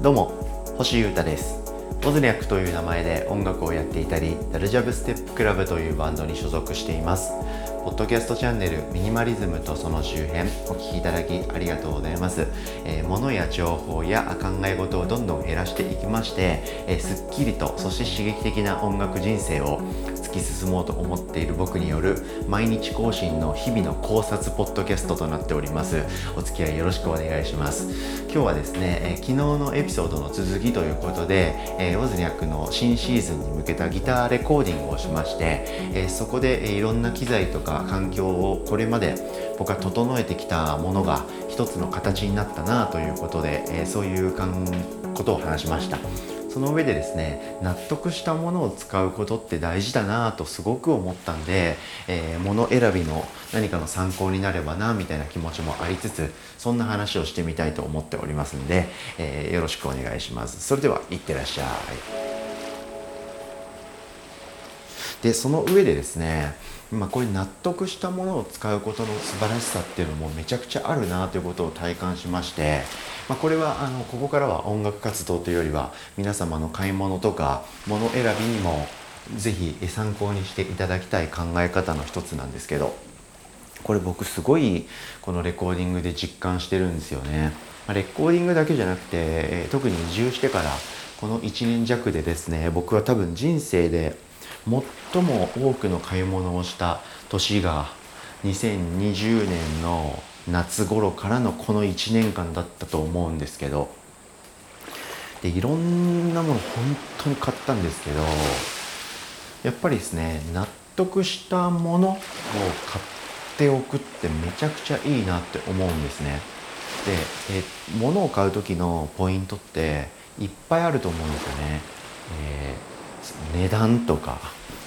どうも星優太です。オズニャックという名前で音楽をやっていたりダルジャブステップクラブというバンドに所属しています。ポッドキャストチャンネルミニマリズムとその周辺お聞きいただきありがとうございます、えー、物や情報や考え事をどんどん減らしていきまして、えー、すっきりとそして刺激的な音楽人生を突き進もうと思っている僕による毎日更新の日々の考察ポッドキャストとなっております。お付き合いよろしくお願いします。今日はですね、えー、昨日のエピソードの続きということで、えー、オズニャックの新シーズンに向けたギターレコーディングをしまして、えー、そこで、えー、いろんな機材とか環境をこれまで僕が整えてきたものが一つの形になったなということで、えー、そういうことを話しました。その上でですね納得したものを使うことって大事だなとすごく思ったんで、えー、物選びの何かの参考になればなみたいな気持ちもありつつそんな話をしてみたいと思っておりますんで、えー、よろしくお願いします。それではいってらっしゃい。でその上でですねまあ、これ納得したものを使うことの素晴らしさっていうのもめちゃくちゃあるなということを体感しまして、まあ、これはあのここからは音楽活動というよりは皆様の買い物とか物選びにも是非参考にしていただきたい考え方の一つなんですけどこれ僕すごいこのレコーディングで実感してるんですよね。まあ、レコーディングだけじゃなくて、え特に移住してからこの1年弱でですね僕は多分人生で最も多くの買い物をした年が2020年の夏頃からのこの1年間だったと思うんですけどでいろんなもの本当に買ったんですけどやっぱりですね納得したものを買っておくってめちゃくちゃいいなって思うんですね。でえ物を買う時のポイントっていっぱいあると思うんですよね、えー値段とか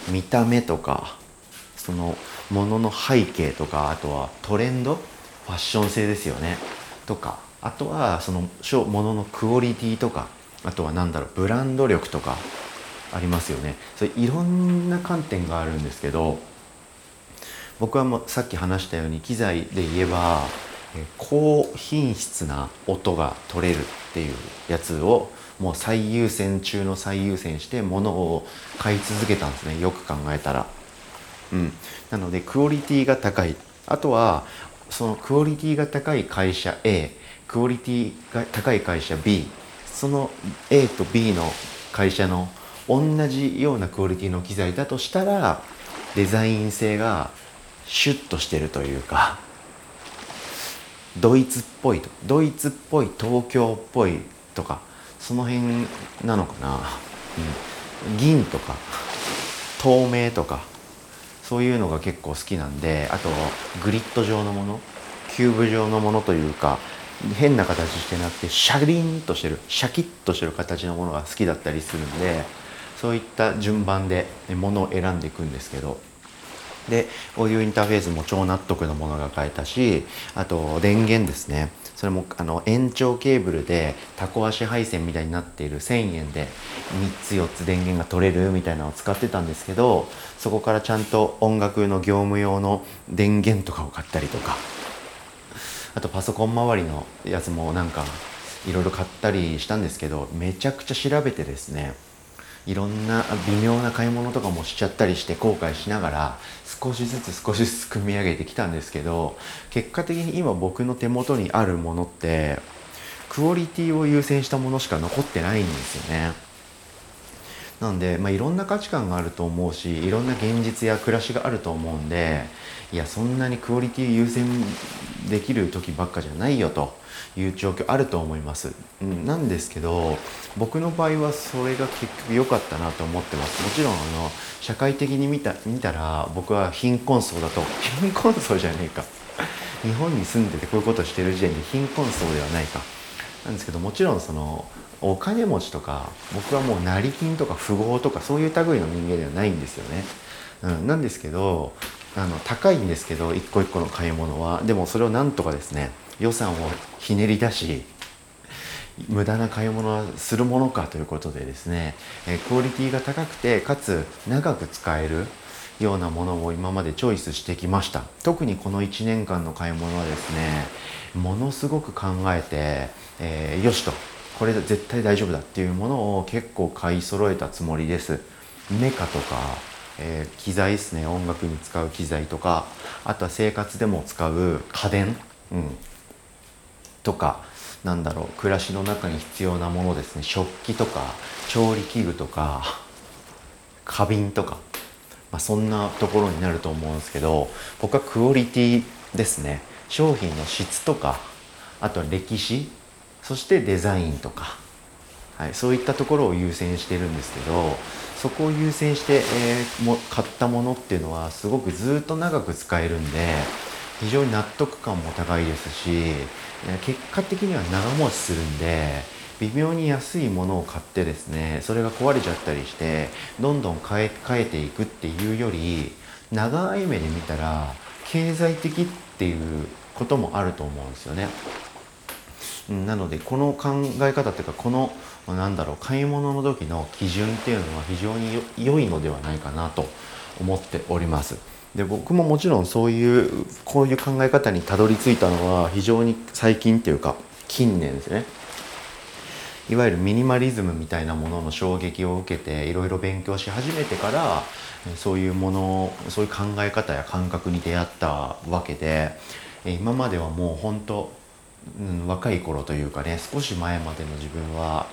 見た目とかそのものの背景とかあとはトレンドファッション性ですよね。とかあとはそのもののクオリティとかあとは何だろうブランド力とかありますよね。それいろんな観点があるんですけど僕はもうさっき話したように機材で言えば高品質な音が取れるっていうやつをもう最優先中の最優先して物を買い続けたんですね。よく考えたら。うん、なのでクオリティが高い。あとはそのクオリティが高い会社 A クオリティが高い会社 B その A と B の会社の同じようなクオリティの機材だとしたらデザイン性がシュッとしてるというかドイツっぽいとドイツっぽい東京っぽいとかその辺なのかな、うん、銀とか透明とかそういうのが結構好きなんであとグリッド状のものキューブ状のものというか変な形してなくてシャリンとしてるシャキッとしてる形のものが好きだったりするんでそういった順番でものを選んでいくんですけどでオーディオインターフェースも超納得のものが買えたしあと電源ですね。それもあの延長ケーブルでタコ足配線みたいになっている1000円で3つ4つ電源が取れるみたいなのを使ってたんですけどそこからちゃんと音楽の業務用の電源とかを買ったりとか。あとパソコン周りのやつもなんかいろいろ買ったりしたんですけどめちゃくちゃ調べてですねいろんな微妙な買い物とかもしちゃったりして後悔しながら少しずつ少しずつ組み上げてきたんですけど結果的に今僕の手元にあるものってクオリティを優先したものしか残ってないんですよね。なので、まあ、いろんな価値観があると思うしいろんな現実や暮らしがあると思うんでいやそんなにクオリティ優先できる時ばっかじゃないよという状況あると思います、うん、なんですけど僕の場合はそれが結局良かったなと思ってます。もちろんあの社会的に見た見たら僕は貧困層だと 貧困層じゃねえか。日本に住んでてこういうことしてる時点で貧困層ではないか。なんですけどもちろんそのお金持ちとか僕はもう成金とか富豪とかそういう類の人間ではないんですよね。うん、なんですけどあの高いんですけど一個一個の買い物はでもそれをなんとかですね予算をひねり出し無駄な買い物はするものかということでですね、えクオリティが高くてかつ長く使えるようなものを今までチョイスしてきました。特にこの1年間の買い物はですねものすごく考えて、えー、よしとこれ絶対大丈夫だっていうものを結構買い揃えたつもりです。メカとか、えー、機材ですね。音楽に使う機材とかあとは生活でも使う家電、うん、とかなんだろう暮らしの中に必要なものですね。食器とか調理器具とか 花瓶とか、まあ、そんなところになると思うんですけど僕はクオリティですね。商品の質とかあとは歴史そしてデザインとか、はい、そういったところを優先してるんですけどそこを優先して、えー、も買ったものっていうのはすごくずっと長く使えるんで非常に納得感も高いですし結果的には長持ちするんで微妙に安いものを買ってですねそれが壊れちゃったりしてどんどん変え変えていくっていうより長い目で見たら経済的っていうこともあると思うんですよね。なのでこの考え方っていうかこのなんだろう買い物の時の基準っていうのは非常に良いのではないかなと思っております。で僕ももちろんそういうこういう考え方にたどり着いたのは非常に最近っていうか近年ですねいわゆるミニマリズムみたいなものの衝撃を受けていろいろ勉強し始めてからそういうものそういう考え方や感覚に出会ったわけで今まではもう本当、うん、若い頃というかね少し前までの自分は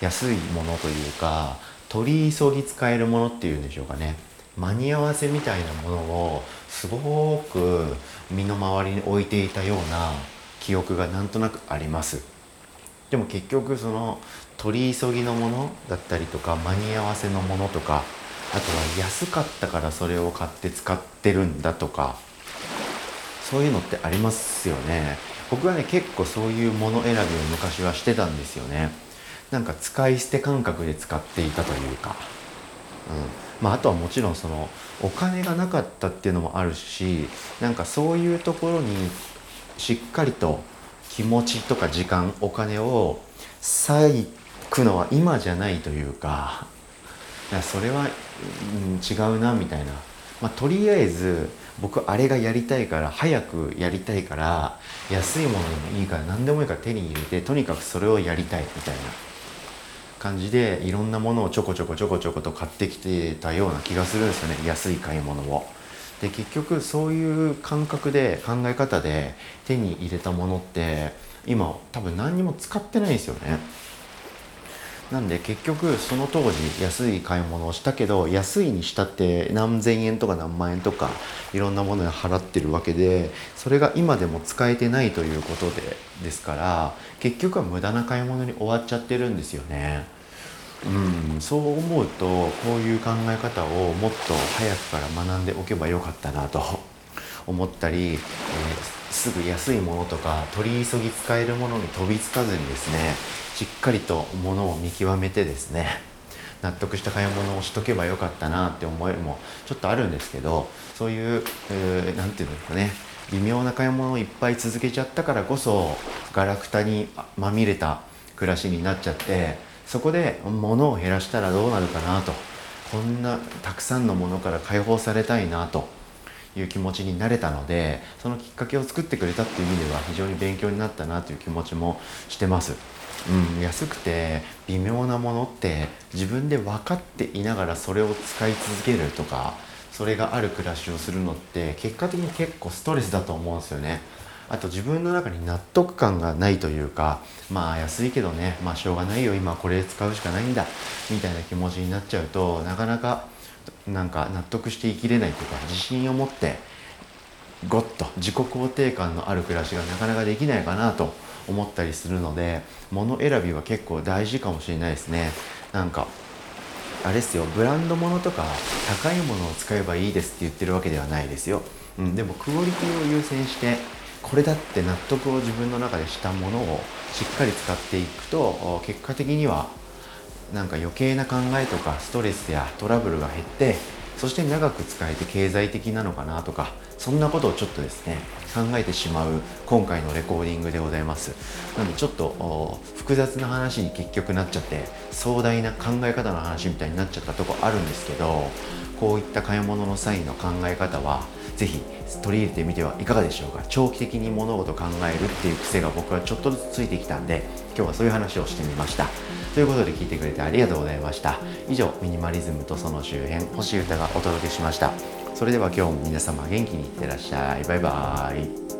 安いものというか取り急ぎ使えるものっていうんでしょうかね。間に合わせみたいなものをすごく身の回りに置いていたような記憶がなんとなくあります。でも結局その取り急ぎのものだったりとか間に合わせのものとかあとは安かったからそれを買って使ってるんだとかそういうのってありますよね。僕はね結構そういうもの選びを昔はしてたんですよね。なんか使い捨て感覚で使っていたというか、うん、まあ、あとはもちろんそのお金がなかったっていうのもあるしなんかそういうところにしっかりと気持ちとか時間お金を割くのは今じゃないというかいやそれは、うん、違うなみたいな、まあ、とりあえず僕あれがやりたいから早くやりたいから安いものでもいいから何でもいいから手に入れてとにかくそれをやりたいみたいな。感じでいろんなものをちょこちょこちょこちょこと買ってきてたような気がするんですよね。安い買い物を。で結局そういう感覚で考え方で手に入れたものって今多分何にも使ってないんですよね。なんで結局その当時安い買い物をしたけど安いにしたって何千円とか何万円とかいろんなものに払ってるわけでそれが今でも使えてないということでですから結局は無駄な買い物に終わっちゃってるんですよね。うん、そう思うとこういう考え方をもっと早くから学んでおけばよかったなと 思ったり、えー、すぐ安いものとか取り急ぎ使えるものに飛びつかずにですねしっかりとものを見極めてですね 納得した買い物をしとけばよかったなって思いもちょっとあるんですけどそういう何、て言うんですかね微妙な買い物をいっぱい続けちゃったからこそガラクタにまみれた暮らしになっちゃってそこで物を減らしたらどうなるかなとこんなたくさんのものから解放されたいなという気持ちになれたのでそのきっかけを作ってくれたっていう意味では非常に勉強になったなという気持ちもしてます。うん、安くて微妙なものって自分で分かっていながらそれを使い続けるとかそれがある暮らしをするのって結果的に結構ストレスだと思うんですよね。あと自分の中に納得感がないというかまあ安いけどねまあしょうがないよ今これ使うしかないんだみたいな気持ちになっちゃうとなかなかなんか納得して生きれないというか自信を持ってゴッと自己肯定感のある暮らしがなかなかできないかなと思ったりするので物選びは結構大事かもしれないですね。なんかあれですよブランド物とか高いものを使えばいいですって言ってるわけではないですよ、うん、でもクオリティを優先してこれだって納得を自分の中でしたものをしっかり使っていくと結果的にはなんか余計な考えとかストレスやトラブルが減ってそして長く使えて経済的なのかなとかそんなことをちょっとですね考えてしまう今回のレコーディングでございます。なのでちょっと複雑な話に結局なっちゃって壮大な考え方の話みたいになっちゃったとこあるんですけどこういった買い物の際の考え方はぜひ取り入れてみてはいかがでしょうか。長期的に物事を考えるっていう癖が僕はちょっとずつついてきたんで今日はそういう話をしてみました。ということで聞いてくれてありがとうございました。以上ミニマリズムとその周辺星歌がお届けしました。それでは今日も皆様元気にいってらっしゃい。バイバーイ。